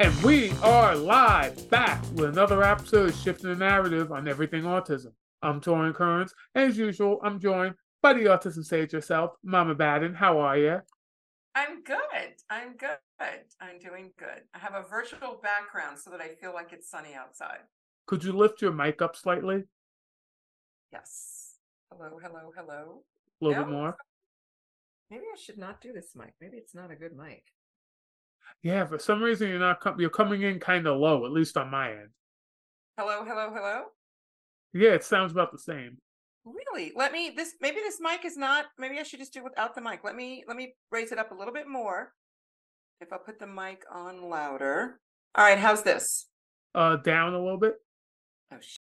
And we are live back with another episode of Shifting the Narrative on Everything Autism. I'm Torrin Kearns. As usual, I'm joined by the Autism Sage herself, Mama Baden. How are you? I'm good. I'm good. I'm doing good. I have a virtual background so that I feel like it's sunny outside. Could you lift your mic up slightly? Yes. Hello, hello, hello. A little no? bit more. Maybe I should not do this mic. Maybe it's not a good mic. Yeah, for some reason you're not com- you're coming in kind of low, at least on my end. Hello, hello, hello. Yeah, it sounds about the same. Really? Let me this maybe this mic is not maybe I should just do without the mic. Let me let me raise it up a little bit more. If I put the mic on louder. All right, how's this? Uh down a little bit. Oh shit.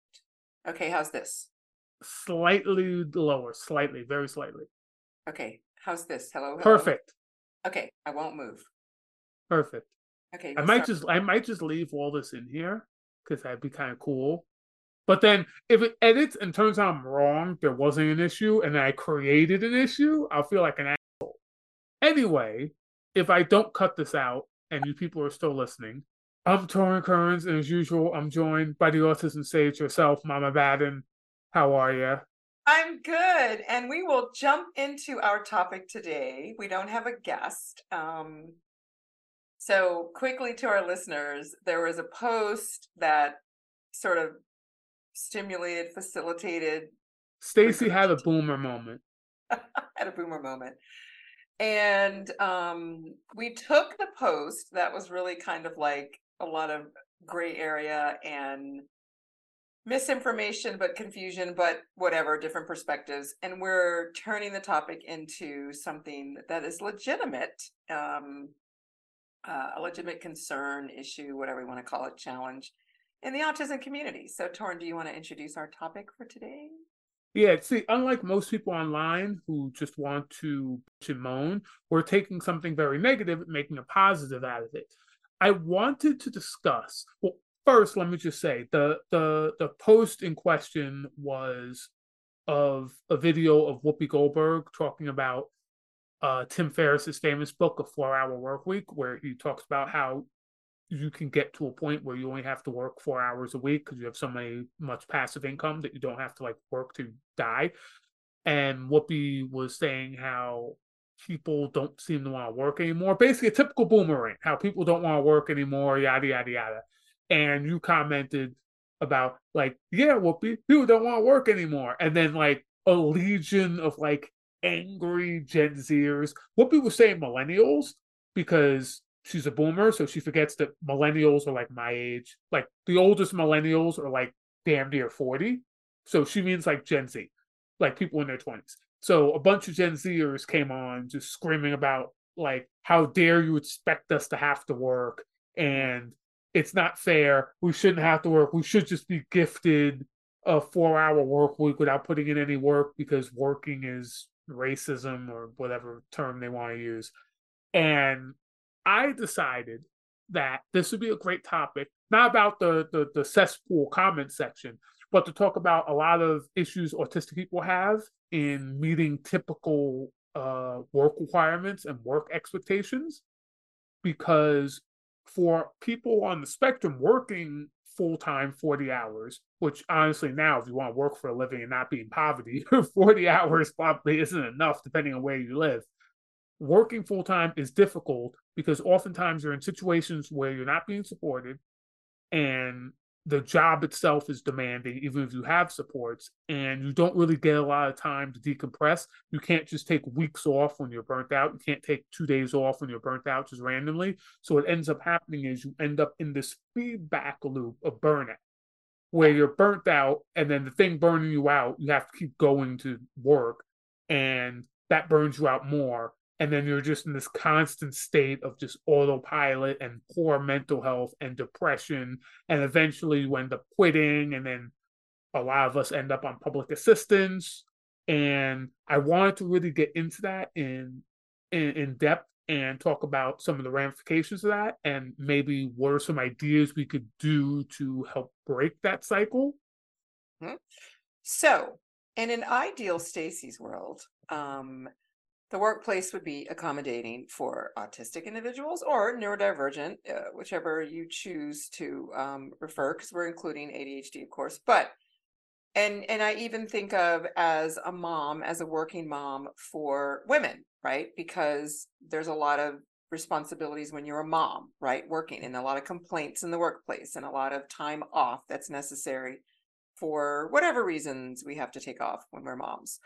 Okay, how's this? Slightly lower, slightly, very slightly. Okay, how's this? Hello. hello? Perfect. Okay, I won't move. Perfect. Okay. I might start. just I might just leave all this in here because that'd be kind of cool. But then if it edits and turns out I'm wrong, there wasn't an issue, and I created an issue, I'll feel like an asshole. Anyway, if I don't cut this out and you people are still listening, I'm Torrin Kearns, and as usual, I'm joined by the autism sage herself, Mama Baden. How are you? I'm good, and we will jump into our topic today. We don't have a guest. Um, so quickly to our listeners, there was a post that sort of stimulated, facilitated. Stacy had a boomer moment. had a boomer moment. And um, we took the post that was really kind of like a lot of gray area and misinformation, but confusion, but whatever, different perspectives. And we're turning the topic into something that is legitimate, um, uh, a legitimate concern, issue, whatever you want to call it, challenge in the autism community. So, Torrin, do you want to introduce our topic for today? Yeah, see, unlike most people online who just want to, to moan, we're taking something very negative and making a positive out of it. I wanted to discuss. Well, first, let me just say the the the post in question was of a video of Whoopi Goldberg talking about uh, Tim Ferriss's famous book, A Four Hour Work Week, where he talks about how you can get to a point where you only have to work four hours a week because you have so many much passive income that you don't have to like work to die. And Whoopi was saying how people don't seem to want to work anymore. Basically, a typical boomerang, how people don't want to work anymore, yada yada yada. And you commented about like, yeah, Whoopi, people don't want to work anymore. And then like a legion of like angry Gen Zers. Whoopi was saying millennials because she's a boomer, so she forgets that millennials are like my age. Like the oldest millennials are like damn near 40. So she means like Gen Z, like people in their 20s. So a bunch of Gen Zers came on just screaming about like, how dare you expect us to have to work? And it's not fair. We shouldn't have to work. We should just be gifted a four hour work week without putting in any work because working is racism or whatever term they want to use. And I decided that this would be a great topic, not about the, the, the cesspool comment section, but to talk about a lot of issues autistic people have in meeting typical uh, work requirements and work expectations. Because for people on the spectrum working full time 40 hours, which honestly, now, if you want to work for a living and not be in poverty, 40 hours probably isn't enough depending on where you live working full time is difficult because oftentimes you're in situations where you're not being supported and the job itself is demanding, even if you have supports, and you don't really get a lot of time to decompress. You can't just take weeks off when you're burnt out. You can't take two days off when you're burnt out just randomly. So what ends up happening is you end up in this feedback loop of burnout where you're burnt out and then the thing burning you out, you have to keep going to work and that burns you out more and then you're just in this constant state of just autopilot and poor mental health and depression and eventually you end up quitting and then a lot of us end up on public assistance and i wanted to really get into that in in, in depth and talk about some of the ramifications of that and maybe what are some ideas we could do to help break that cycle mm-hmm. so in an ideal stacy's world um the workplace would be accommodating for autistic individuals or neurodivergent, uh, whichever you choose to um, refer, because we're including ADHD, of course. But and and I even think of as a mom, as a working mom for women, right? Because there's a lot of responsibilities when you're a mom, right? Working and a lot of complaints in the workplace and a lot of time off that's necessary for whatever reasons we have to take off when we're moms.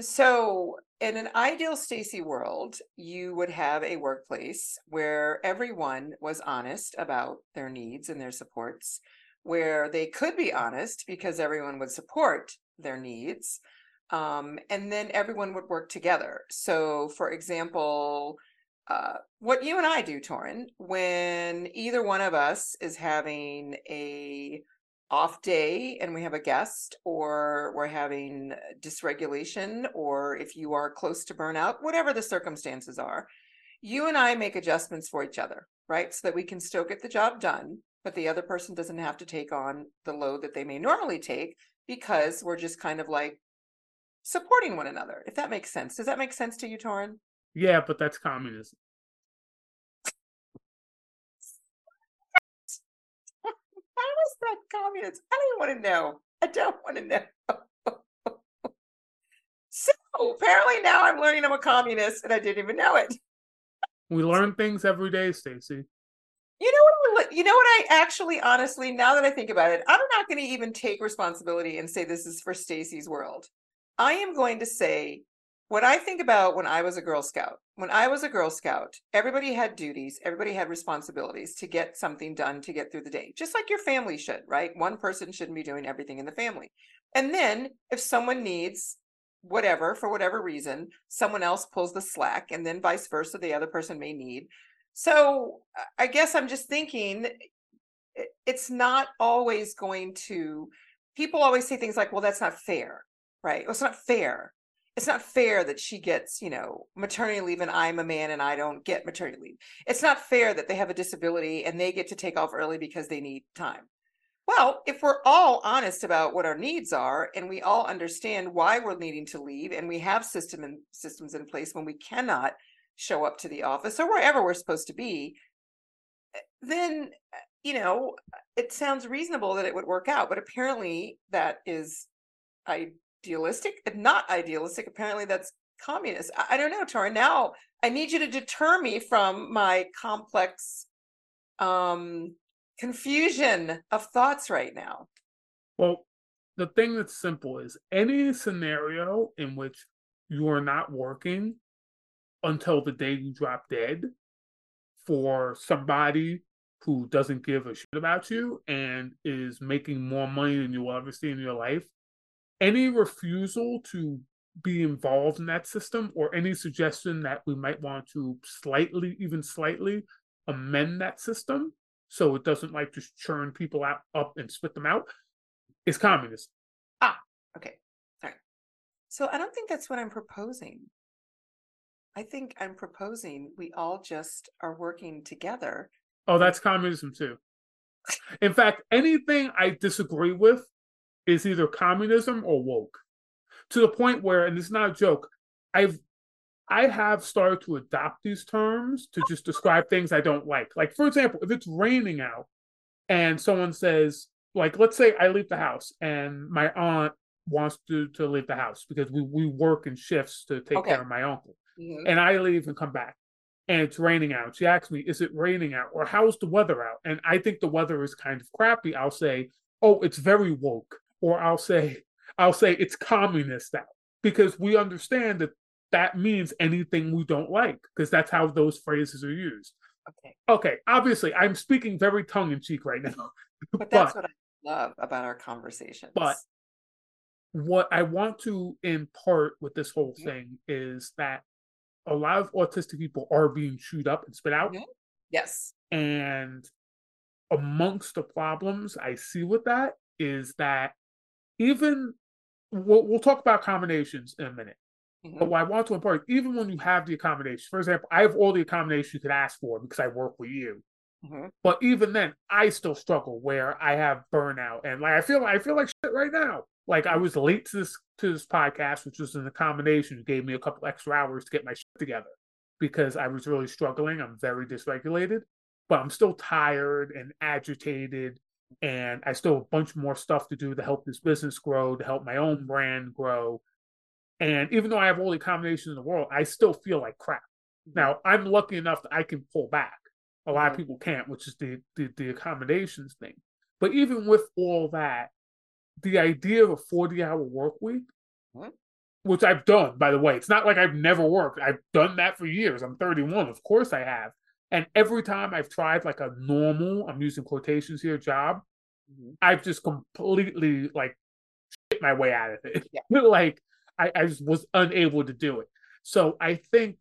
So, in an ideal Stacy world, you would have a workplace where everyone was honest about their needs and their supports, where they could be honest because everyone would support their needs. Um, and then everyone would work together. So, for example, uh, what you and I do, Torrin, when either one of us is having a off day and we have a guest or we're having dysregulation or if you are close to burnout whatever the circumstances are you and i make adjustments for each other right so that we can still get the job done but the other person doesn't have to take on the load that they may normally take because we're just kind of like supporting one another if that makes sense does that make sense to you torrin yeah but that's communism How is that communist? I don't want to know. I don't want to know. so apparently now I'm learning I'm a communist and I didn't even know it. We learn things every day, Stacy. You know what? You know what? I actually, honestly, now that I think about it, I'm not going to even take responsibility and say this is for Stacy's world. I am going to say what I think about when I was a Girl Scout, when I was a Girl Scout, everybody had duties, everybody had responsibilities to get something done to get through the day, just like your family should, right? One person shouldn't be doing everything in the family. And then if someone needs whatever, for whatever reason, someone else pulls the slack, and then vice versa, the other person may need. So I guess I'm just thinking it's not always going to, people always say things like, well, that's not fair, right? It's not fair it's not fair that she gets, you know, maternity leave and I'm a man and I don't get maternity leave. It's not fair that they have a disability and they get to take off early because they need time. Well, if we're all honest about what our needs are and we all understand why we're needing to leave and we have system and systems in place when we cannot show up to the office or wherever we're supposed to be, eh, then eh, you know, it sounds reasonable that it would work out, but apparently that is I idealistic and not idealistic. Apparently, that's communist. I, I don't know, Tora. Now I need you to deter me from my complex um, confusion of thoughts right now. Well, the thing that's simple is any scenario in which you are not working until the day you drop dead for somebody who doesn't give a shit about you and is making more money than you will ever see in your life any refusal to be involved in that system or any suggestion that we might want to slightly, even slightly, amend that system so it doesn't like just churn people out up and spit them out is communism. Ah, okay. Sorry. So I don't think that's what I'm proposing. I think I'm proposing we all just are working together. Oh, that's communism too. In fact, anything I disagree with is either communism or woke. To the point where and it's not a joke i've i have started to adopt these terms to just describe things i don't like. Like for example if it's raining out and someone says like let's say i leave the house and my aunt wants to to leave the house because we, we work in shifts to take okay. care of my uncle mm-hmm. and i leave and come back and it's raining out. She asks me is it raining out or how's the weather out? And i think the weather is kind of crappy. I'll say oh it's very woke or I'll say I'll say it's communist out because we understand that that means anything we don't like because that's how those phrases are used. Okay. Okay. Obviously, I'm speaking very tongue in cheek right now. But that's but, what I love about our conversations. But what I want to impart with this whole mm-hmm. thing is that a lot of autistic people are being chewed up and spit out. Mm-hmm. Yes. And amongst the problems I see with that is that even we'll, we'll talk about accommodations in a minute. Mm-hmm. But what I want to impart, even when you have the accommodations, for example, I have all the accommodations you could ask for because I work with you. Mm-hmm. But even then, I still struggle where I have burnout and like I feel I feel like shit right now. Like I was late to this to this podcast, which was an accommodation. combination gave me a couple extra hours to get my shit together because I was really struggling. I'm very dysregulated, but I'm still tired and agitated, and I still have a bunch more stuff to do to help this business grow, to help my own brand grow. And even though I have all the accommodations in the world, I still feel like crap. Mm-hmm. Now I'm lucky enough that I can pull back. A lot of mm-hmm. people can't, which is the, the, the accommodations thing. But even with all that, the idea of a 40 hour work week, what? which I've done, by the way, it's not like I've never worked. I've done that for years. I'm 31. Of course I have. And every time I've tried like a normal, I'm using quotations here, job, mm-hmm. I've just completely like shit my way out of it. Yeah. like I, I just was unable to do it. So I think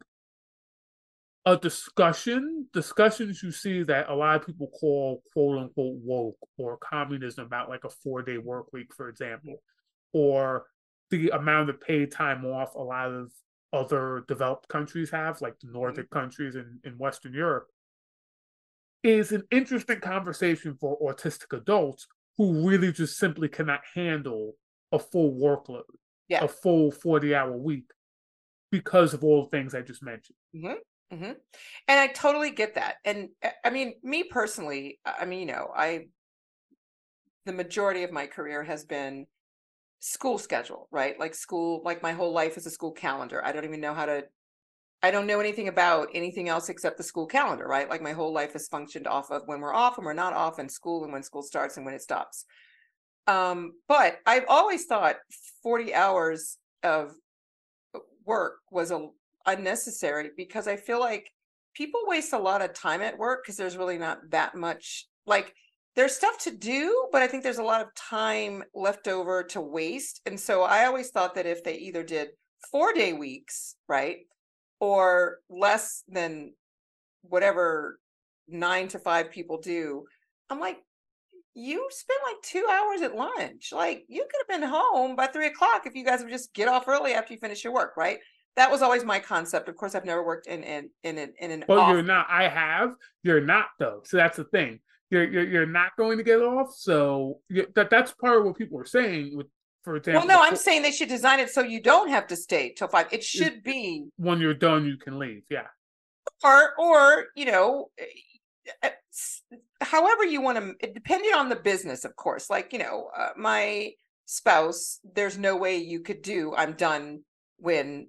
a discussion, discussions you see that a lot of people call quote unquote woke or communism about like a four day work week, for example, or the amount of paid time off a lot of other developed countries have, like the Nordic mm-hmm. countries in, in Western Europe, is an interesting conversation for autistic adults who really just simply cannot handle a full workload, yeah. a full 40 hour week because of all the things I just mentioned. Mm-hmm. Mm-hmm. And I totally get that. And eh, I mean, me personally, I mean, you know, I, the majority of my career has been school schedule, right? Like school, like my whole life is a school calendar. I don't even know how to, I don't know anything about anything else except the school calendar, right? Like my whole life is functioned off of when we're off and we're not off and school and when school starts and when it stops. Um, but I've always thought 40 hours of work was a unnecessary because I feel like people waste a lot of time at work because there's really not that much like there's stuff to do, but I think there's a lot of time left over to waste. And so I always thought that if they either did four day weeks, right, or less than whatever nine to five people do, I'm like, you spend like two hours at lunch. Like you could have been home by three o'clock if you guys would just get off early after you finish your work, right? that was always my concept. Of course, I've never worked in in in an in an. But off- you're not. I have. You're not though. So that's the thing. You're you're, you're not going to get off. So that that's part of what people are saying. With for example. Well, no, I'm saying they should design it so you don't have to stay till five. It should be when you're done, you can leave. Yeah. Or or you know. Eh, eh, however you want to depending on the business of course like you know uh, my spouse there's no way you could do i'm done when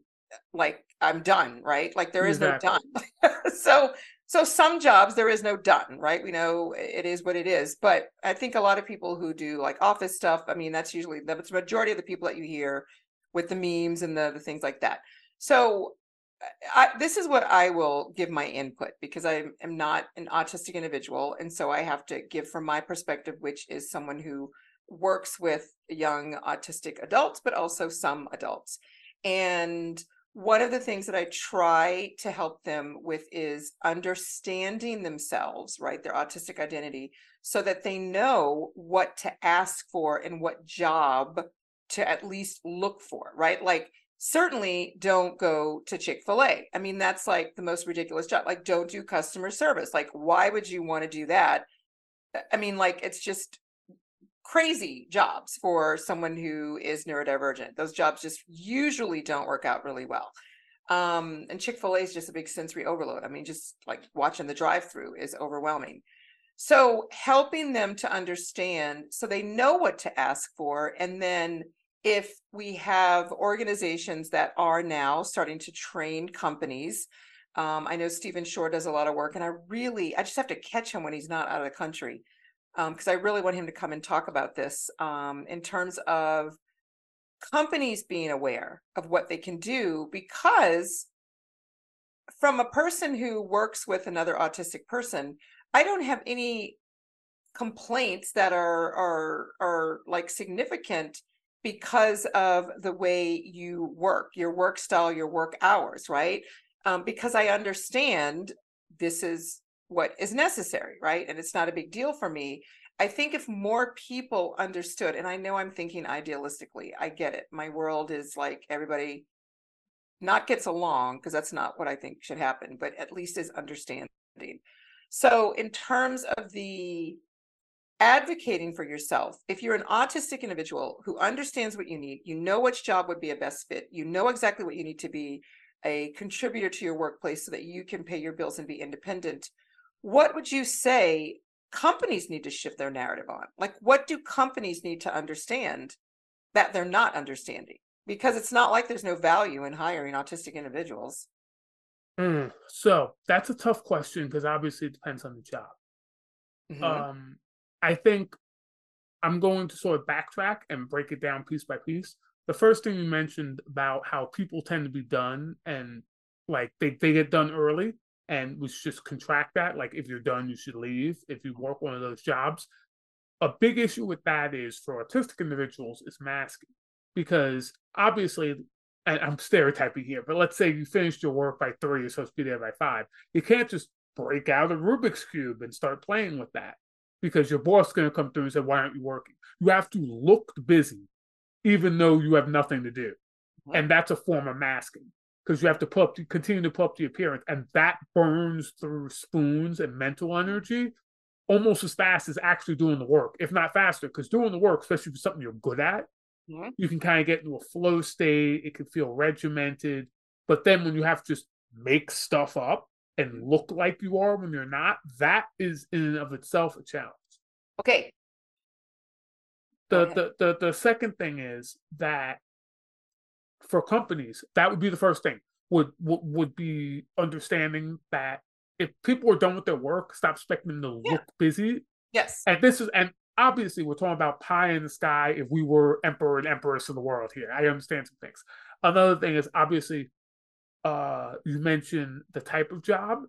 like I'm done, right? Like there is exactly. no done. so so some jobs there is no done, right? We know it is what it is, but I think a lot of people who do like office stuff, I mean that's usually the majority of the people that you hear with the memes and the, the things like that. So I, this is what I will give my input because I am not an autistic individual, and so I have to give from my perspective, which is someone who works with young autistic adults, but also some adults. And one of the things that I try to help them with is understanding themselves, right? Their autistic identity, so that they know what to ask for and what job to at least look for, right? Like, certainly don't go to Chick fil A. I mean, that's like the most ridiculous job. Like, don't do customer service. Like, why would you want to do that? I mean, like, it's just crazy jobs for someone who is neurodivergent. Those jobs just usually don't work out really well. Um, and Chick fil A is just a big sensory overload. I mean, just like watching the drive through is overwhelming. So, helping them to understand so they know what to ask for. And then, if we have organizations that are now starting to train companies, um, I know Stephen Shore does a lot of work, and I really, I just have to catch him when he's not out of the country because um, I really want him to come and talk about this um, in terms of companies being aware of what they can do because from a person who works with another autistic person i don't have any complaints that are are are like significant because of the way you work your work style your work hours right? Um, because i understand this is what is necessary, right? And it's not a big deal for me. I think if more people understood, and I know I'm thinking idealistically, I get it. My world is like everybody not gets along, because that's not what I think should happen, but at least is understanding. So, in terms of the advocating for yourself, if you're an autistic individual who understands what you need, you know which job would be a best fit, you know exactly what you need to be a contributor to your workplace so that you can pay your bills and be independent, what would you say companies need to shift their narrative on? Like, what do companies need to understand that they're not understanding? Because it's not like there's no value in hiring autistic individuals. Mm, so that's a tough question because obviously it depends on the job. Mm-hmm. Um, I think I'm going to sort of backtrack and break it down piece by piece. The first thing you mentioned about how people tend to be done and like they, they get done early and we should just contract that. Like if you're done, you should leave if you work one of those jobs. A big issue with that is for autistic individuals is masking because obviously and I'm stereotyping here, but let's say you finished your work by three, you're supposed to be there by five. You can't just break out a Rubik's Cube and start playing with that because your boss is going to come through and say, Why aren't you working? You have to look busy, even though you have nothing to do. And that's a form of masking because you have to put up, continue to put up the appearance. And that burns through spoons and mental energy almost as fast as actually doing the work, if not faster, because doing the work, especially for something you're good at, mm-hmm. you can kind of get into a flow state. It can feel regimented. But then when you have to just make stuff up and look like you are when you're not, that is in and of itself a challenge. Okay. The, the the the second thing is that for companies, that would be the first thing. Would would, would be understanding that if people are done with their work, stop expecting them to yeah. look busy. Yes. And this is and obviously we're talking about pie in the sky if we were emperor and empress of the world here. I understand some things. Another thing is obviously uh you mentioned the type of job.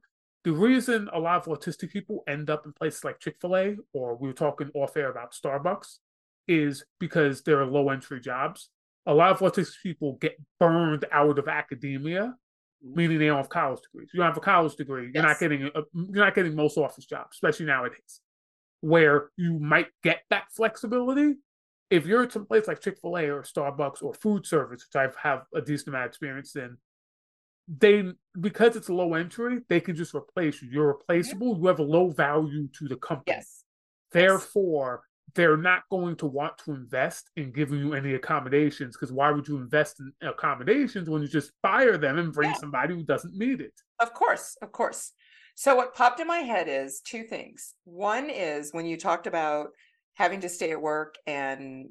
The reason a lot of autistic people end up in places like Chick-fil-A or we were talking off air about Starbucks is because they're low entry jobs. A lot of autistic people get burned out of academia mm-hmm. meaning they don't have college degrees. You don't have a college degree, you're not getting a, you're not getting most office jobs, especially nowadays where you might get that flexibility. If you're at some place like Chick fil A or Starbucks or food service, which I have a decent amount of experience in, they because it's low entry, they can just replace you. You're replaceable. You have a low value to the company. Yes. Therefore, they're not going to want to invest in giving you any accommodations because why would you invest in accommodations when you just fire them and bring yeah. somebody who doesn't need it? Of course, of course. So what popped in my head is two things. One is when you talked about having to stay at work and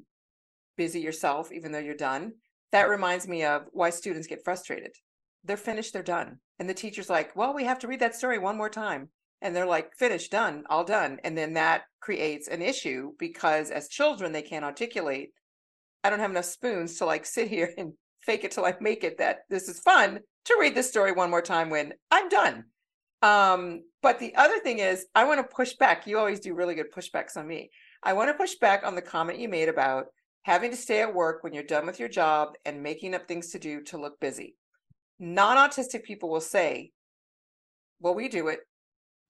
busy yourself even though you're done. That reminds me of why students get frustrated. They're finished, they're done. And the teacher's like, "Well, we have to read that story one more time." And they're like, "Finished, done, all done." And then that creates an issue because as children they can't articulate, I don't have enough spoons to like sit here and fake it till I make it that this is fun to read this story one more time when I'm done. Um, but the other thing is, I want to push back. You always do really good pushbacks on me. I want to push back on the comment you made about having to stay at work when you're done with your job and making up things to do to look busy. Non autistic people will say, well, we do it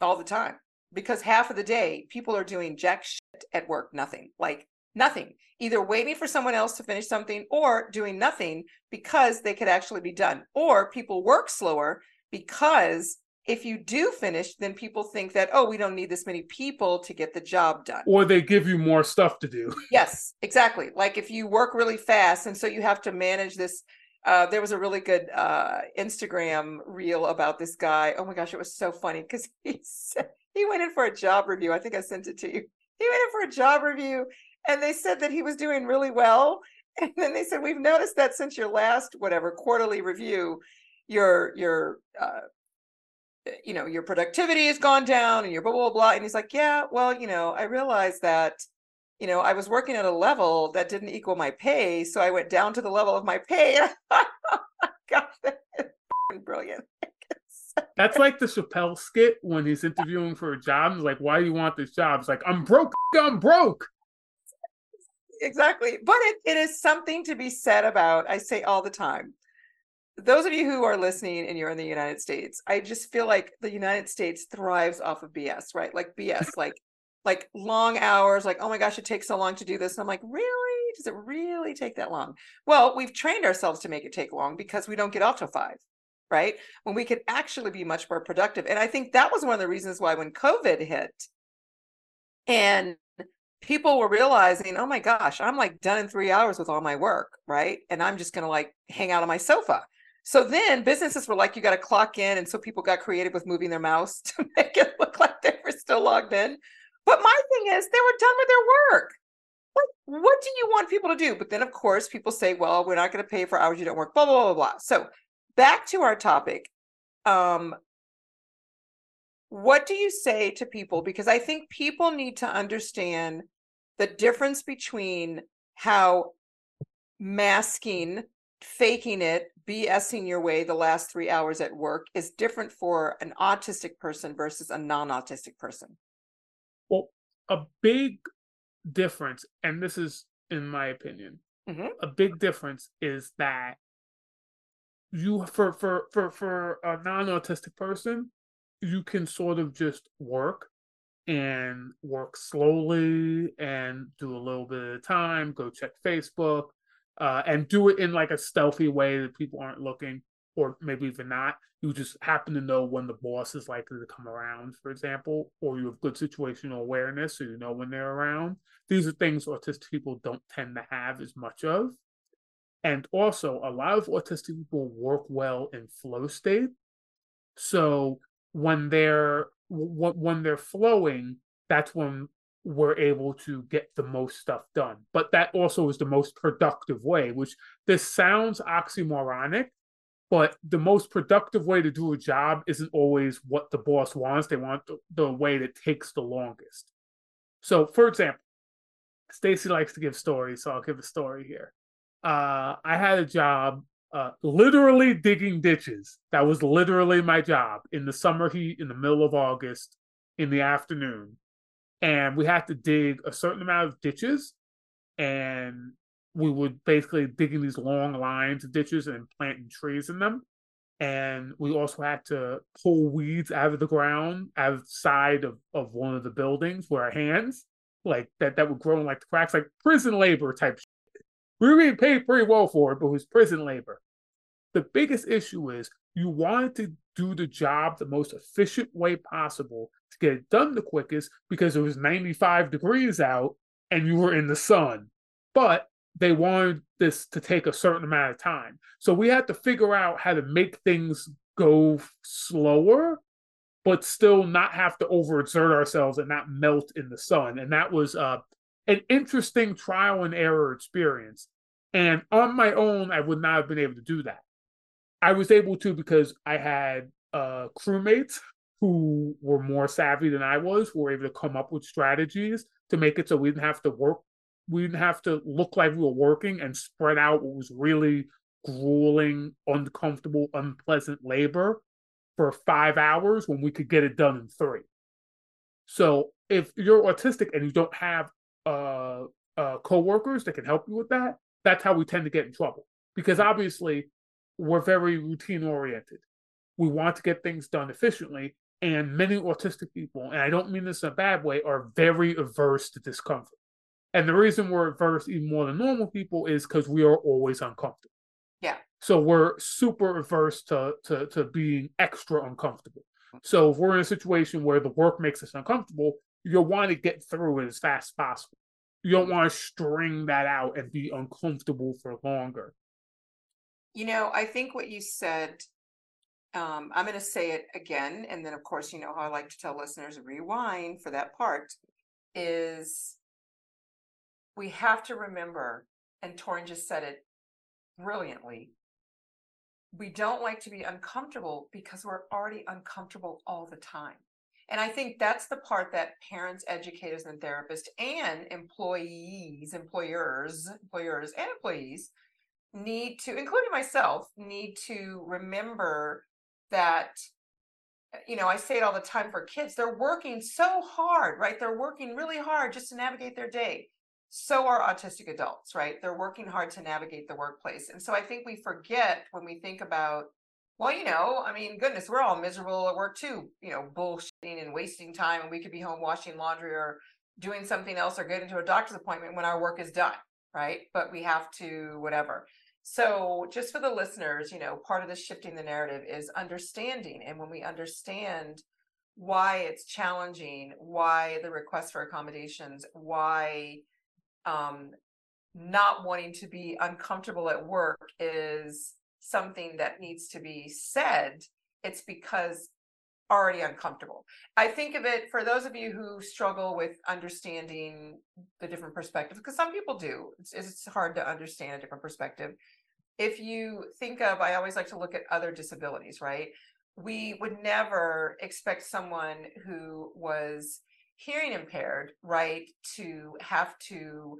all the time because half of the day people are doing jack shit at work, nothing like nothing, either waiting for someone else to finish something or doing nothing because they could actually be done. Or people work slower because if you do finish, then people think that, oh, we don't need this many people to get the job done. Or they give you more stuff to do. yes, exactly. Like if you work really fast and so you have to manage this. Uh, there was a really good uh, Instagram reel about this guy. Oh my gosh, it was so funny because he said he went in for a job review. I think I sent it to you. He went in for a job review and they said that he was doing really well. And then they said, We've noticed that since your last, whatever, quarterly review, your your uh, Eh, you know, your productivity has gone down and your blah, blah, blah. And he's like, yeah, well, you know, I realized that, you know, I was working at a level that didn't equal my pay. So I went down to the level of my pay. God, that's brilliant. That's like the Chappelle skit when he's interviewing for a job. He's like, why do you want this job? It's like, I'm broke. I'm broke. Exactly. But it, it is something to be said about, I say all the time, those of you who are listening and you're in the United States, I just feel like the United States thrives off of BS, right? Like BS, like like long hours, like, oh my gosh, it takes so long to do this. And I'm like, really? Does it really take that long? Well, we've trained ourselves to make it take long because we don't get off till five. right? When we could actually be much more productive. And I think that was one of the reasons why when COVID hit and people were realizing, oh my gosh, I'm like done in three hours with all my work, right? And I'm just going to like hang out on my sofa. So then businesses were like, you got to clock in. And so people got creative with moving their mouse to make it look like they were still logged in. But my thing is, they were done with their work. What, what do you want people to do? But then, of course, people say, well, we're not going to pay for hours you don't work, blah, blah, blah, blah. So back to our topic. Um, what do you say to people? Because I think people need to understand the difference between how masking, faking it, BSing your way the last three hours at work is different for an autistic person versus a non autistic person. Well, a big difference, and this is in my opinion, mm-hmm. a big difference is that you for for for for a non-autistic person, you can sort of just work and work slowly and do a little bit at a time, go check Facebook, uh, and do it in like a stealthy way that people aren't looking, or maybe even not. You just happen to know when the boss is likely to come around, for example, or you have good situational awareness, so you know when they're around. These are things autistic people don't tend to have as much of. And also, a lot of autistic people work well in flow state. So when they're when they're flowing, that's when we're able to get the most stuff done. But that also is the most productive way, which this sounds oxymoronic, but the most productive way to do a job isn't always what the boss wants. They want the, the way that takes the longest. So, for example, Stacy likes to give stories, so I'll give a story here uh, I had a job uh, literally digging ditches. That was literally my job in the summer heat in the middle of August in the afternoon. And we had to dig a certain amount of ditches. And we would basically digging these long lines of ditches and planting trees in them. And we also had to pull weeds out of the ground outside of, of one of the buildings with our hands, like that that would grow in like the cracks, like prison labor type we were being paid pretty well for it, but it was prison labor. The biggest issue is you wanted to do the job the most efficient way possible to get it done the quickest because it was 95 degrees out and you were in the sun. But they wanted this to take a certain amount of time. So we had to figure out how to make things go slower, but still not have to overexert ourselves and not melt in the sun. And that was uh, an interesting trial and error experience. And on my own, I would not have been able to do that. I was able to because I had uh, crewmates who were more savvy than I was, who were able to come up with strategies to make it so we didn't have to work, we didn't have to look like we were working and spread out what was really grueling, uncomfortable, unpleasant labor for five hours when we could get it done in three. So if you're autistic and you don't have uh, uh, co-workers that can help you with that, that's how we tend to get in trouble because obviously we're very routine oriented. We want to get things done efficiently, and many autistic people, and I don't mean this in a bad way, are very averse to discomfort. And the reason we're averse even more than normal people is because we are always uncomfortable. Yeah. So we're super averse to, to to being extra uncomfortable. So if we're in a situation where the work makes us uncomfortable, you'll want to get through it as fast as possible you don't want to string that out and be uncomfortable for longer. You know, I think what you said, um, I'm going to say it again. And then, of course, you know how I like to tell listeners rewind for that part is we have to remember, and Torrin just said it brilliantly. We don't like to be uncomfortable because we're already uncomfortable all the time. And I think that's the part that parents, educators, and therapists and employees, employers, employers, and employees need to, including myself, need to remember that uh, you know, I say it all the time for kids, they're working so hard, right? They're working really hard just to navigate their day. So are autistic adults, right? They're working hard to navigate the workplace. And so I think we forget when we think about well, you know, I mean, goodness, we're all miserable at work too, you know, bullshitting and wasting time. And we could be home washing laundry or doing something else or getting to a doctor's appointment when our work is done, right? But we have to, whatever. So, just for the listeners, you know, part of the shifting the narrative is understanding. And when we understand why it's challenging, why the request for accommodations, why um, not wanting to be uncomfortable at work is something that needs to be said, it's because already uncomfortable. I think of it for those of you who struggle with understanding the different perspectives, because some people do. It's, it's hard to understand a different perspective. If you think of, I always like to look at other disabilities, right? We would never expect someone who was hearing impaired, right, to have to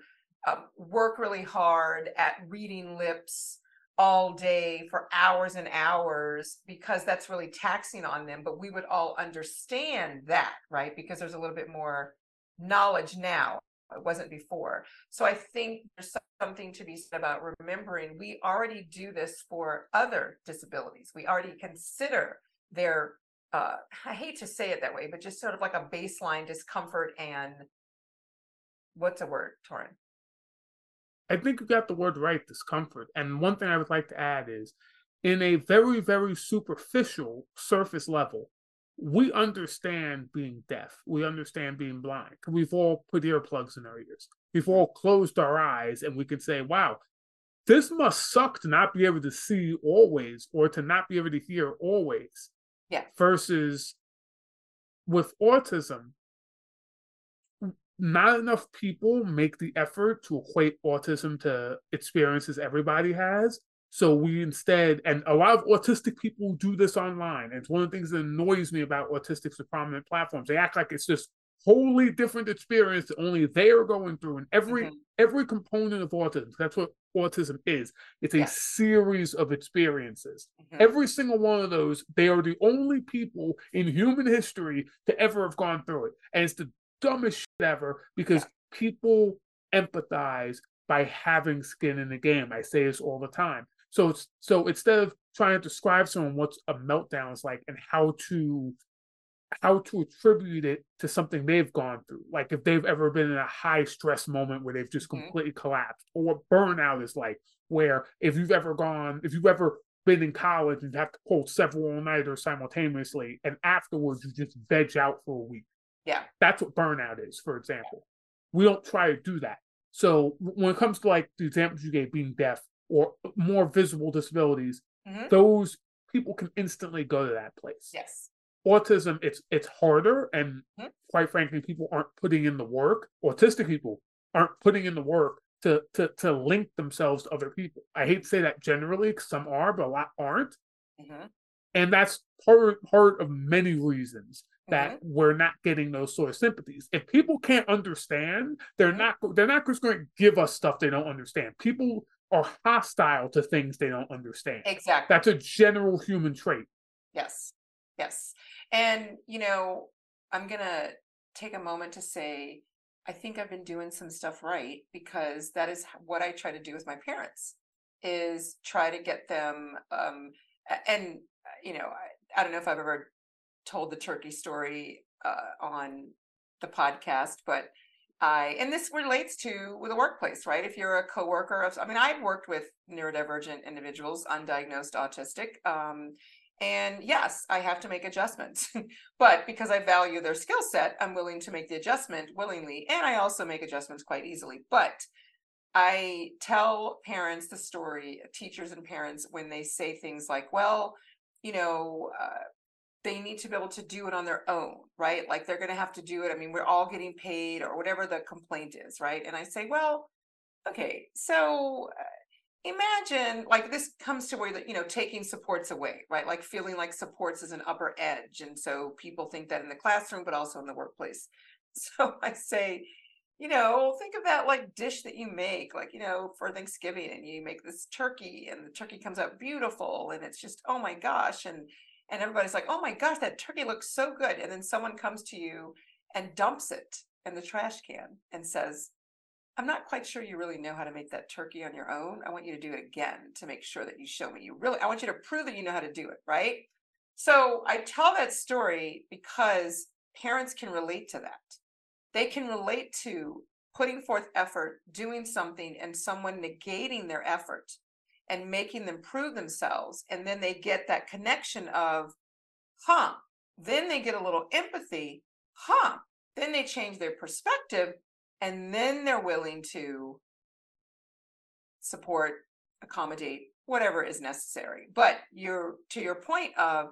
um, work really hard at reading lips all day for hours and hours because that's really taxing on them. But we would all understand that, right? Because there's a little bit more knowledge now. It wasn't before. So I think there's something to be said about remembering we already do this for other disabilities. We already consider their, uh, I hate to say it that way, but just sort of like a baseline discomfort and what's a word, Torrin? I think you got the word right, discomfort. And one thing I would like to add is in a very, very superficial surface level, we understand being deaf. We understand being blind. We've all put earplugs in our ears. We've all closed our eyes and we can say, wow, this must suck to not be able to see always or to not be able to hear always. Yeah. Versus with autism, not enough people make the effort to equate autism to experiences everybody has. So we instead, and a lot of autistic people do this online. It's one of the things that annoys me about autistics with prominent platforms. They act like it's just wholly different experience that only they are going through. And every mm-hmm. every component of autism, that's what autism is. It's a yeah. series of experiences. Mm-hmm. Every single one of those, they are the only people in human history to ever have gone through it. And it's the dumbest shit ever because people empathize by having skin in the game. I say this all the time. So it's so instead of trying to describe someone what's a meltdown is like and how to how to attribute it to something they've gone through. Like if they've ever been in a high stress moment where they've just mm-hmm. completely collapsed, or what burnout is like, where if you've ever gone, if you've ever been in college and have to pull several all nighters simultaneously, and afterwards you just veg out for a week. Yeah. That's what burnout is, for example. We don't try to do that. So when it comes to like the examples you gave, being deaf or more visible disabilities, mm-hmm. those people can instantly go to that place. Yes. Autism, it's it's harder, and mm-hmm. quite frankly, people aren't putting in the work. Autistic people aren't putting in the work to to to link themselves to other people. I hate to say that generally, because some are, but a lot aren't. Mm-hmm. And that's part part of many reasons that mm-hmm. we're not getting those sort of sympathies. If people can't understand, they're mm-hmm. not they're not just going to give us stuff they don't understand. People are hostile to things they don't understand. Exactly. That's a general human trait. Yes. Yes. And you know, I'm going to take a moment to say I think I've been doing some stuff right because that is what I try to do with my parents is try to get them um and you know, I, I don't know if I've ever told the turkey story uh, on the podcast, but I and this relates to a workplace, right? If you're a coworker of, I mean, I've worked with neurodivergent individuals, undiagnosed autistic, um, and yes, I have to make adjustments. but because I value their skill set, I'm willing to make the adjustment willingly, and I also make adjustments quite easily. But I tell parents the story, teachers and parents, when they say things like, "Well, you know, uh, they need to be able to do it on their own, right? Like they're going to have to do it. I mean, we're all getting paid or whatever the complaint is, right? And I say, well, okay, so uh, imagine like this comes to where you know taking supports away, right? Like feeling like supports is an upper edge, and so people think that in the classroom, but also in the workplace. So I say, you know, think of that like dish that you make, like, you know, for Thanksgiving and you make this turkey and the turkey comes out beautiful and it's just, oh my gosh. And and everybody's like, oh my gosh, that turkey looks so good. And then someone comes to you and dumps it in the trash can and says, I'm not quite sure you really know how to make that turkey on your own. I want you to do it again to make sure that you show me you really, I want you to prove that you know how to do it, right? So I tell that story because parents can relate to that. They can relate to putting forth effort, doing something, and someone negating their effort and making them prove themselves. And then they get that connection of, huh, then they get a little empathy, huh, then they change their perspective, and then they're willing to support, accommodate, whatever is necessary. But you're to your point of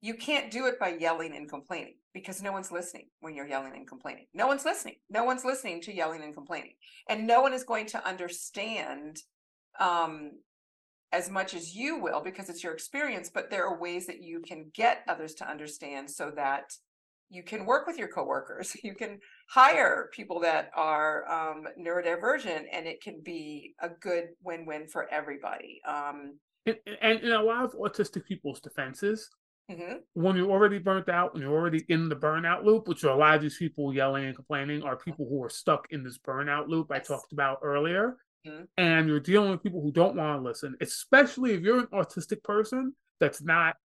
you can't do it by yelling and complaining because no one's listening when you're yelling and complaining. No one's listening. No one's listening to yelling and complaining. And no one is going to understand um, as much as you will because it's your experience, but there are ways that you can get others to understand so that you can work with your coworkers. You can hire people that are um, neurodivergent, and it can be a good win-win for everybody. Um, and, and in a lot of autistic people's defenses, mm-hmm. when you're already burnt out, when you're already in the burnout loop, which are a lot of these people yelling and complaining are people who are stuck in this burnout loop I talked about earlier. Mm-hmm. And you're dealing with people who don't want to listen, especially if you're an autistic person that's not,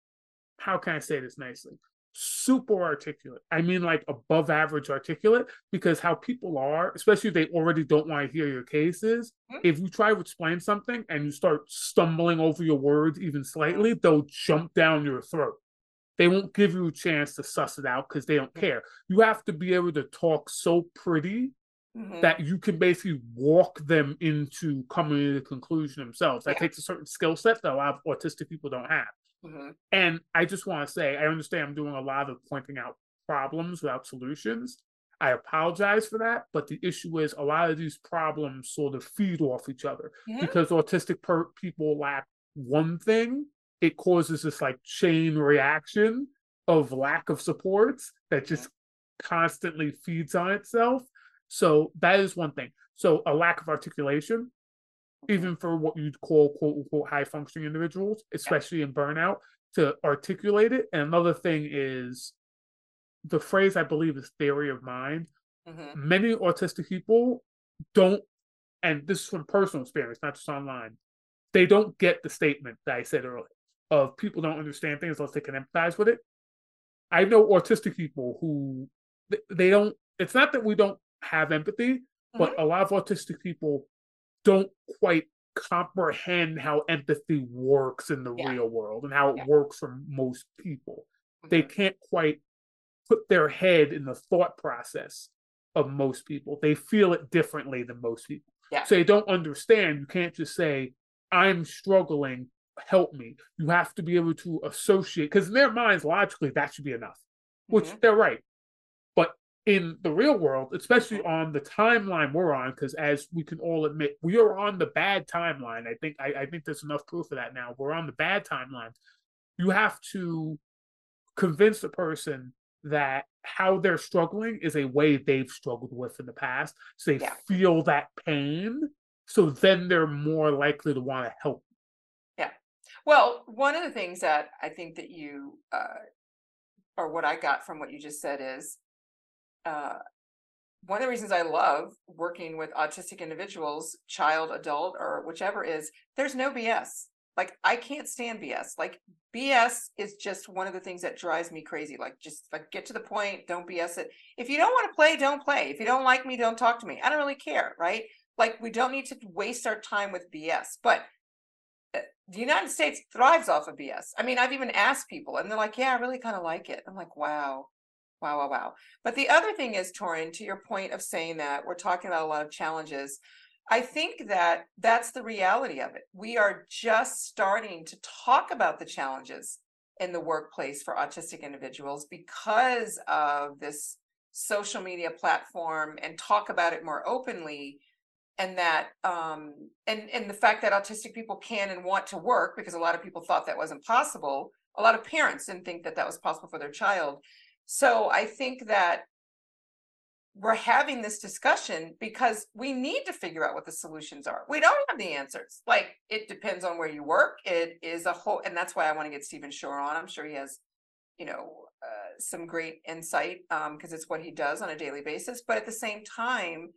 how can I say this nicely? Super articulate. I mean, like above average articulate, because how people are, especially if they already don't want to hear your cases, mm-hmm. if you try to explain something and you start stumbling over your words even slightly, they'll jump down your throat they won't give you a chance to suss it out because they don't care. You have to be able to talk so pretty mm-hmm. that you can basically walk them into coming to the conclusion themselves. That Yeah. takes a certain skill set that a lot of autistic people don't have. Mm-hmm. And I just want to say, I understand I'm doing a lot of pointing out problems without solutions. I apologize for that, but the issue is a lot of these problems sort of feed off each other because autistic per- people lack one thing. It causes this like chain reaction of lack of supports that just constantly feeds on itself. So that is one thing. So a lack of articulation, even for what you'd call quote unquote high functioning individuals, especially in burnout, to articulate it. And another thing is the phrase I believe is theory of mind. Mm-hmm. Many autistic people don't, and this is from personal experience, not just online, they don't get the statement that I said earlier of people don't understand things unless they can empathize with it. I know autistic people who they don't, it's not that we don't have empathy, but a lot of autistic people don't quite comprehend how empathy works in the Yeah. real world and how it Yeah. works for most people. They Mhm. can't quite put their head in the thought process of most people. They feel it differently than most people. Yeah. So they don't understand. You can't just say, I'm struggling, help me. You have to be able to associate, because in their minds, logically, that should be enough, which Mhm. they're right. In the real world, especially Mhm. on the timeline we're on, because as we can all admit, we are on the bad timeline. I think I, I think there's enough proof of that now. We're on the bad timeline. You have to convince the person that how they're struggling is a way they've struggled with in the past. So they Yeah. feel that pain. So then they're more likely to want to help. Yeah. Well, one of the things that I think that you, uh, or what I got from what you just said is, uh, one of the reasons I love working with autistic individuals, child, adult, or whichever, is there's no BS. Like I can't stand BS. Like BS is just one of the things that drives me crazy. Like just like get to the point, don't BS it. If you don't want to play, don't play. If you don't like me, don't talk to me. I don't really care, right? Like we don't need to waste our time with BS. But uh, the United States thrives off of BS. I mean, I've even asked people, and they're like, "Yeah, I really kind of like it." I'm like, "Wow, wow, wow, wow." But the other thing is, Torrin, to your point of saying that we're talking about a lot of challenges. I think that that's the reality of it. We are just starting to talk about the challenges in the workplace for autistic individuals because of this social media platform and talk about it more openly and that um and and the fact that autistic people can and want to work because a lot of people thought that wasn't possible a lot of parents didn't think that that was possible for their child so i think that we're having this discussion because we need to figure out what the solutions are. We don't have the answers. Like it depends on where you work. It is a whole and that's why i want to get stephen shore on. I'm sure he has you know uh, some great insight um because it's what he does on a daily basis. But at the same time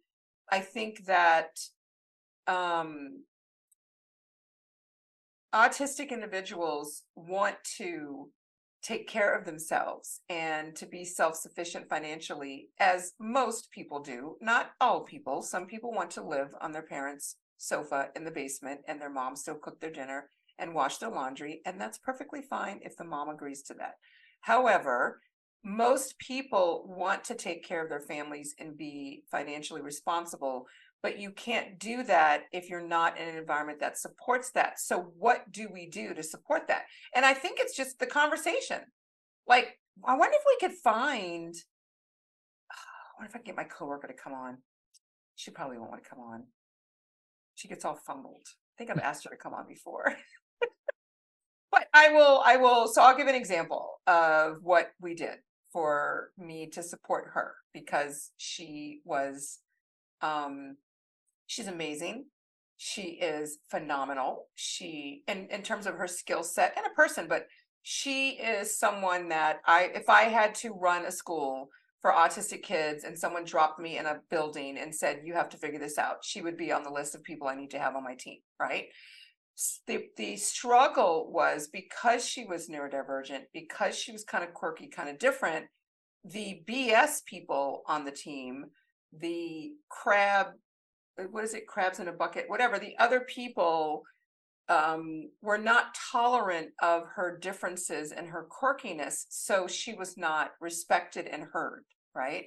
I think that um, autistic individuals want to take care of themselves and to be self sufficient financially, as most people do. Not all people. Some people want to live on their parents' sofa in the basement and their mom still cooked their dinner and washed their laundry. And that's perfectly fine if the mom agrees to that. However, most people want to take care of their families and be financially responsible, but you can't do that if you're not in an environment that supports that. So, what do we do to support that? And I think it's just the conversation. Like, I wonder if we could find, I wonder if I can get my coworker to come on. She probably won't want to come on. She gets all fumbled. I think I've asked her to come on before. but I will, I will, so I'll give an example of what we did for me to support her because she was um she's amazing. She is phenomenal. She in in terms of her skill set and a person but she is someone that i if i had to run a school for autistic kids and someone dropped me in a building and said you have to figure this out she would be on the list of people i need to have on my team right? The the struggle was because she was neurodivergent because she was kind of quirky kind of different the bs people on the team the crab what is it? Crabs in a bucket whatever. The other people um, were not tolerant of her differences and her quirkiness so she was not respected and heard right?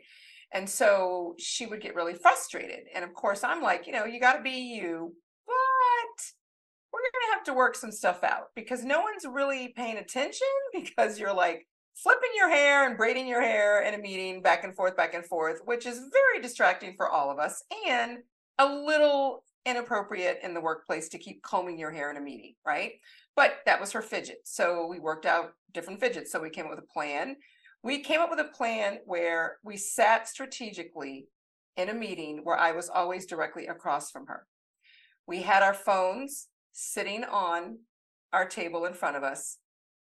And so she would get really frustrated. And of course i'm like you know you got to be you but we're going to have to work some stuff out because no one's really paying attention because you're like flipping your hair and braiding your hair in a meeting back and forth, back and forth, which is very distracting for all of us. And a little inappropriate in the workplace to keep combing your hair in a meeting, right? But that was her fidget. So we worked out different fidgets. So we came up with a plan. We came up with a plan where we sat strategically in a meeting where I was always directly across from her. We had our phones sitting on our table in front of us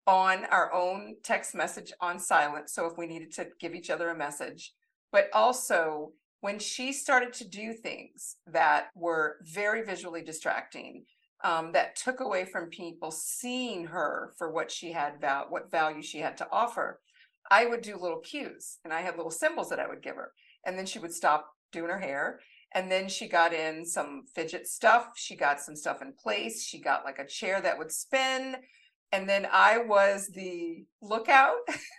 on our own text message on silent. So if we needed to give each other a message, but also when she started to do things that were very visually distracting, um, that took away from people seeing her for what she had, val- what value she had to offer, I would do little cues and I had little symbols that I would give her. And then she would stop doing her hair. And then she got in some fidget stuff. She got some stuff in place. She got like a chair that would spin and then I was the lookout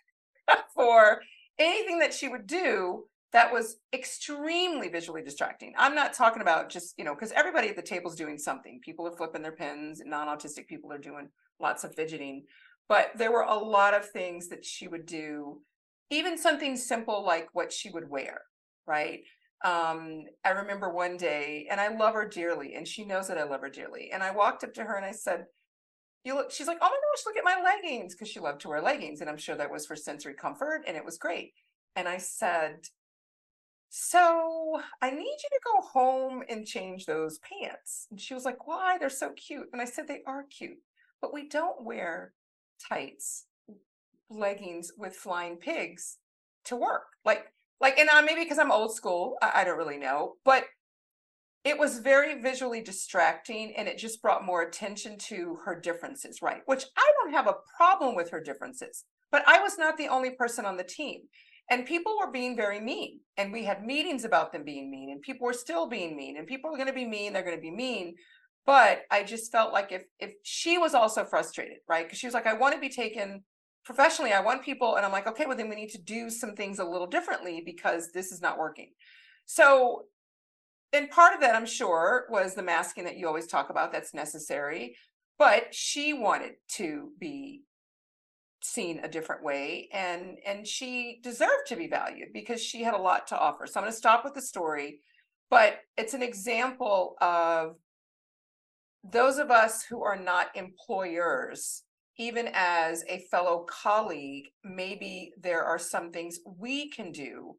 for anything that she would do that was extremely visually distracting. I'm not talking about just, you know, because everybody at the table is doing something. People are flipping their pens, non autistic people are doing lots of fidgeting. But there were a lot of things that she would do, even something simple like what she would wear, right? Um, I remember one day, and I love her dearly, and she knows that I love her dearly. And I walked up to her and I said, you look she's like oh my gosh look at my leggings because she loved to wear leggings and i'm sure that was for sensory comfort and it was great and i said so i need you to go home and change those pants and she was like why they're so cute and i said they are cute but we don't wear tights leggings with flying pigs to work like like and I, maybe because i'm old school I, I don't really know but it was very visually distracting and it just brought more attention to her differences, right? Which I don't have a problem with her differences, but I was not the only person on the team. And people were being very mean. And we had meetings about them being mean, and people were still being mean. And people are going to be mean, they're going to be mean. But I just felt like if if she was also frustrated, right? Because she was like, I want to be taken professionally. I want people, and I'm like, okay, well then we need to do some things a little differently because this is not working. So and part of that, I'm sure, was the masking that you always talk about that's necessary. But she wanted to be seen a different way and and she deserved to be valued because she had a lot to offer. So I'm going to stop with the story, but it's an example of those of us who are not employers even as a fellow colleague, maybe there are some things we can do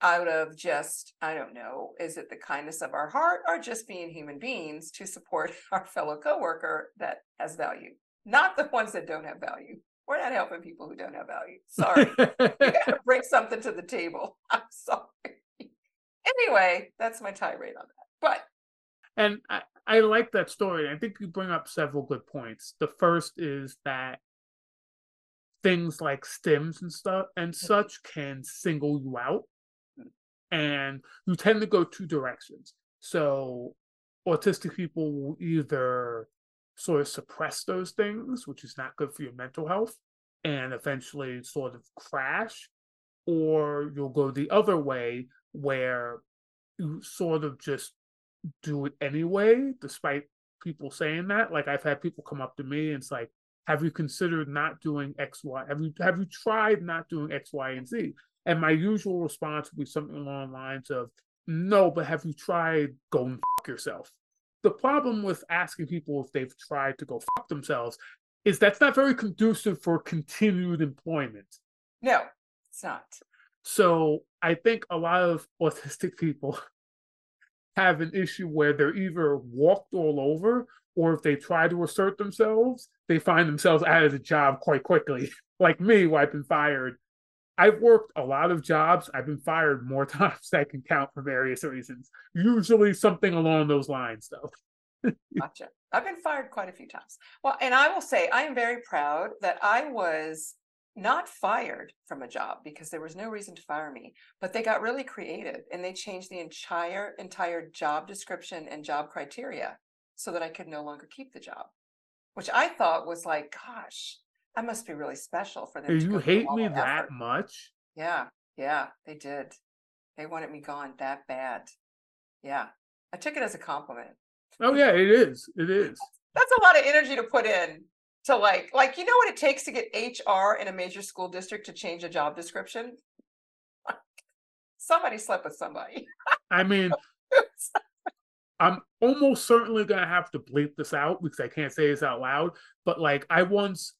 out of just, I don't know, is it the kindness of our heart or just being human beings to support our fellow coworker that has value, not the ones that don't have value. We're not helping people who don't have value. Sorry. you got to bring something to the table. I'm sorry. anyway, that's my tirade on that. But and I, I like that story. I think you bring up several good points. The first is that things like stims and stuff and mm-hmm. such can single you out mm. and you tend to go two directions. So autistic people will either sort of suppress those things, which is not good for your mental health, and eventually sort of crash, or you'll go the other way where you sort of just do it anyway, despite people saying that. Like I've had people come up to me and it's like, have you considered not doing X, Y? Have you have you tried not doing X, Y, and Z? And my usual response would be something along the lines of, no, but have you tried going fuck yourself? The problem with asking people if they've tried to go fuck themselves is that's not very conducive for continued employment. No, it's not. So I think a lot of autistic people have an issue where they're either walked all over or if they try to assert themselves, they find themselves out of the job quite quickly. like me, where I've been fired. I've worked a lot of jobs. I've been fired more times than I can count for various reasons. Usually something along those lines, though. gotcha. I've been fired quite a few times. Well, and I will say I am very proud that I was not fired from a job because there was no reason to fire me, but they got really creative and they changed the entire entire job description and job criteria so that I could no longer keep the job, which I thought was like, gosh, I must be really special for them. Do you hate me that effort. much? Yeah, yeah, they did. They wanted me gone that bad. Yeah, I took it as a compliment. Oh yeah, it is. It is. That's a lot of energy to put in to like like you know what it takes to get HR in a major school district to change a job description? somebody slept with somebody. I mean, I'm almost certainly gonna have to bleep this out because I can't say this out loud. But like, I once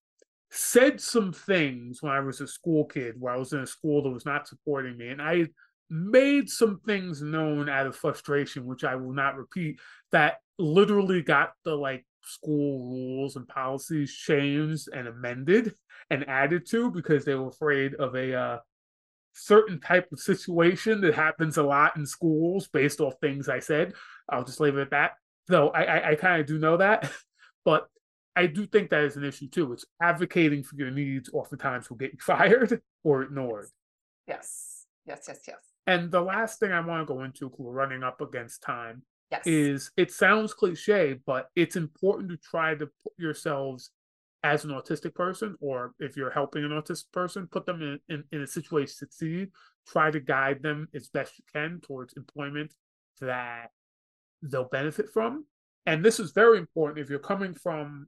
said some things when I was a school kid, where I was in a school that was not supporting me, and I made some things known out of frustration, which I will not repeat, that literally got the like school rules and policies changed and amended and added to because they were afraid of a uh, certain type of situation that happens a lot in schools based off things I said. I'll just leave it at that. Though I, I, I kind of do know that, but I do think that is an issue too. It's advocating for your needs oftentimes will get you fired or ignored. Yes, yes, yes, yes. And the last thing I want to go into, we're running up against time, yes. is it sounds cliche, but it's important to try to put yourselves as an autistic person, or if you're helping an autistic person, put them in, in, in a situation to succeed. Try to guide them as best you can towards employment that they'll benefit from. And this is very important if you're coming from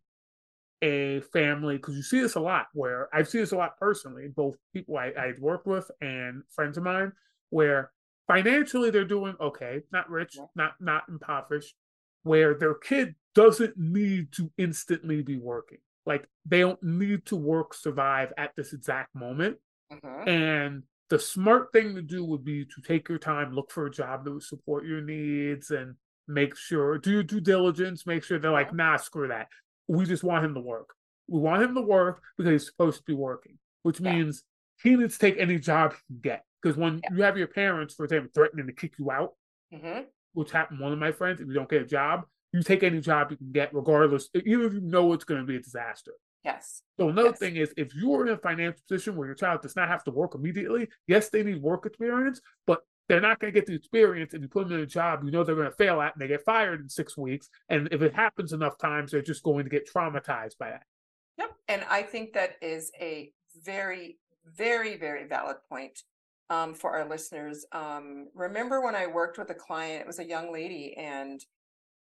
a family, because you see this a lot where I've seen this a lot personally, both people I, I work with and friends of mine, where financially they're doing okay, not rich, not not impoverished, where their kid doesn't need to instantly be working. Like they don't need to work survive at this exact moment. Mm-hmm. And the smart thing to do would be to take your time, look for a job that would support your needs and make sure do your due diligence, make sure they're like, nah, screw that. We just want him to work. We want him to work because he's supposed to be working, which yeah. means he needs to take any job he can get. Because when yeah. you have your parents, for example, threatening to kick you out, mm-hmm. which happened to one of my friends, if you don't get a job, you take any job you can get, regardless, even if you know it's going to be a disaster. Yes. So another yes. thing is, if you are in a financial position where your child does not have to work immediately, yes, they need work experience, but they're not going to get the experience if you put them in a job you know they're going to fail at and they get fired in six weeks. And if it happens enough times, they're just going to get traumatized by that. Yep. And I think that is a very, very, very valid point um, for our listeners. Um, remember when I worked with a client, it was a young lady, and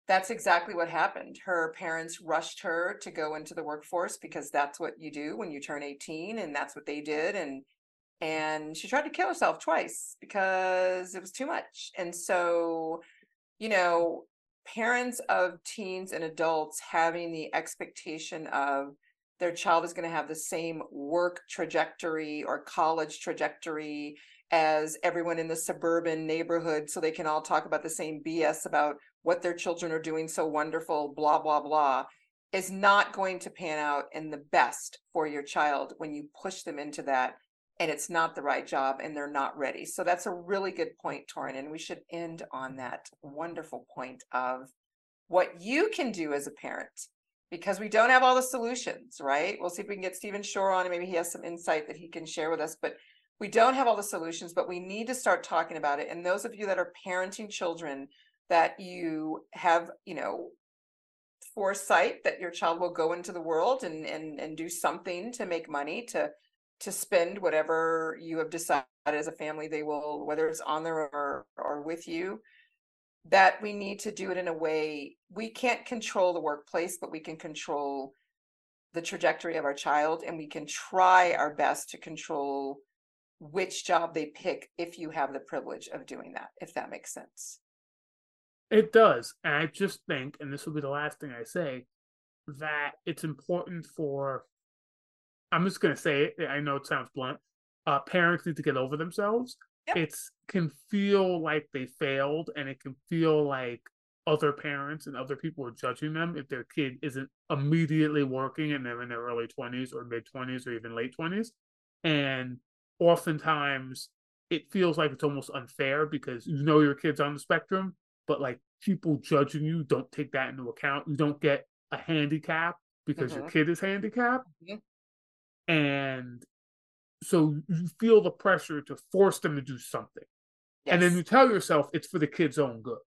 that's exactly what happened. Her parents rushed her to go into the workforce because that's what you do when you turn 18, and that's what they did. And and she tried to kill herself twice because it was too much. And so, you know, parents of teens and adults having the expectation of their child is going to have the same work trajectory or college trajectory as everyone in the suburban neighborhood so they can all talk about the same BS about what their children are doing so wonderful, blah, blah, blah, is not going to pan out in the best for your child when you push them into that and it's not the right job and they're not ready. So that's a really good point, Torrin. And we should end on that wonderful point of what you can do as a parent because we don't have all the solutions, right? We'll see if we can get Stephen Shore on and maybe he has some insight that he can share with us. But we don't have all the solutions, but we need to start talking about it. And those of you that are parenting children, that you have, you know, foresight that your child will go into the world and and and do something to make money to to spend whatever you have decided as a family they will whether it's on their or or with you that we need to do it in a way we can't control the workplace but we can control the trajectory of our child and we can try our best to control which job they pick if you have the privilege of doing that if that makes sense it does. And I just think, and this will be the last thing I say, that it's important for, I'm just going to say it, I know it sounds blunt, uh, parents need to get over themselves. Yep. It's can feel like they failed and it can feel like other parents and other people are judging them if their kid isn't immediately working and they're in their early 20s or mid 20s or even late 20s. And oftentimes it feels like it's almost unfair because you know your kid's on the spectrum but like people judging you don't take that into account. You don't get a handicap because mm-hmm. your kid is handicapped. Mm-hmm. And so you feel the pressure to force them to do something. Yes. And then you tell yourself it's for the kid's own good.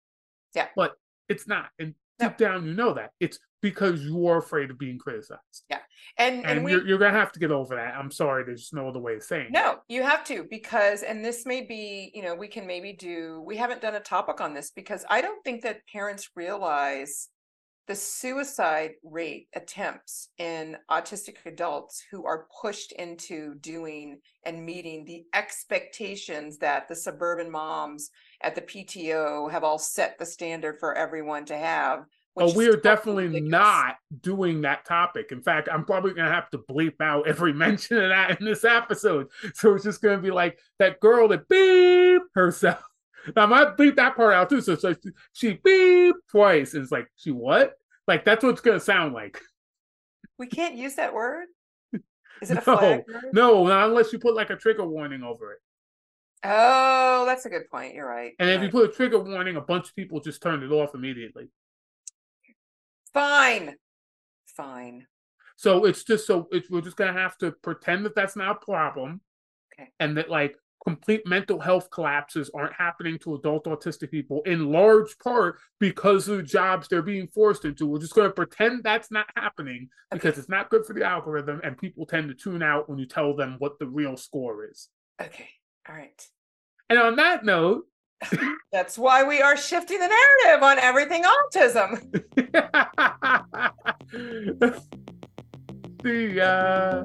Yeah. But it's not. And deep down you know that. It's because you're afraid of being criticized. Yeah. And and, and we, you're, you're gonna have to get over that. I'm sorry, there's no other way of saying. No, you have to because, and this may be, you know, we can maybe do. We haven't done a topic on this because I don't think that parents realize the suicide rate attempts in autistic adults who are pushed into doing and meeting the expectations that the suburban moms at the PTO have all set the standard for everyone to have Oh, we are definitely ridiculous. not doing that topic. In fact, I'm probably gonna have to bleep out every mention of that in this episode. So it's just gonna be like that girl that beep herself. Now I might bleep that part out too. So, so she beep twice. And it's like she what? Like that's what it's gonna sound like. We can't use that word. Is it no, a flag word? No, not unless you put like a trigger warning over it. Oh, that's a good point. You're right. And You're if right. you put a trigger warning, a bunch of people just turned it off immediately. Fine. Fine. So it's just so it's we're just gonna have to pretend that that's not a problem, okay. and that like complete mental health collapses aren't happening to adult autistic people in large part because of the jobs they're being forced into. We're just going to pretend that's not happening okay. because it's not good for the algorithm, and people tend to tune out when you tell them what the real score is. Okay. All right. And on that note, that's why we are shifting the narrative on everything autism. See ya.